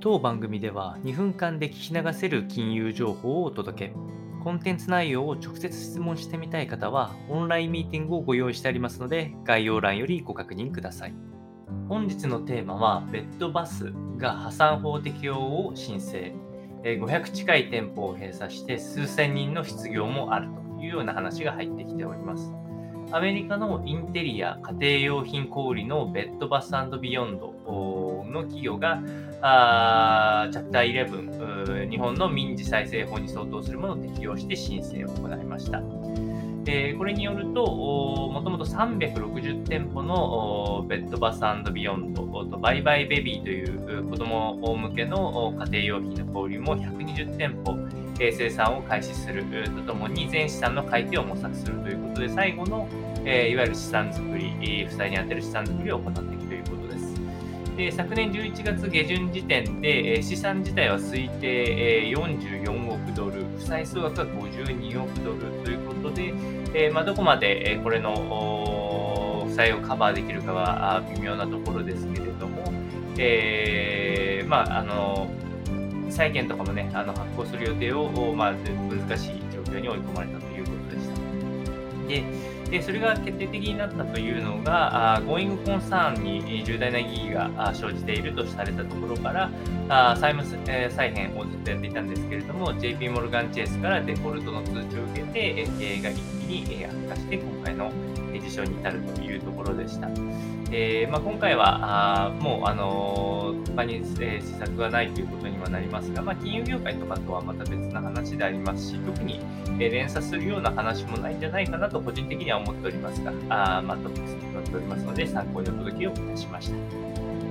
当番組では2分間で聞き流せる金融情報をお届け。コンテンツ内容を直接質問してみたい方は、オンラインミーティングをご用意してありますので、概要欄よりご確認ください。本日のテーマは、ベッドバスが破産法適用を申請。500近い店舗を閉鎖して数千人の失業もあるというような話が入ってきております。アメリカのインテリア、家庭用品小売のベッドバスビヨンドの企業が、あチャプター11、日本の民事再生法に相当するものを適用して申請を行いました。えこれによると、もともと360店舗のベッドバスビヨンドとバイバイベビーという子供向けの家庭用品の小売も120店舗清算を開始するとともに全資産の買い手を模索するということで最後の、えいわゆる資産作り、負債に充てる資産作りを行っていくということです。で昨年11月下旬時点で資産自体は推定44億ドル、負債総額は52億ドルということで、えまあ、どこまでこれの負債をカバーできるかは微妙なところですけれども、えー、まあ、あの債券とかもね、あの発行する予定を、まあ、難しい状況に追い込まれたという。ででそれが決定的になったというのが、あゴーイングコンサーンに重大な疑義が生じているとされたところから、債務、再編をずっとやっていたんですけれども、JP モルガン・チェイスからデフォルトの通知を受けて、経営が一気に悪化して、今回の事象に至るというところでした。えーまあ、今回はあもう、あのー、他に、えー、施策はないということにはなりますが、まあ、金融業界とかとはまた別な話でありますし、特に、えー、連鎖するような話もないんじゃないかなと個人的には思っておりますが、あまあ、トピックスに載っておりますので、参考にお届けをいたしました。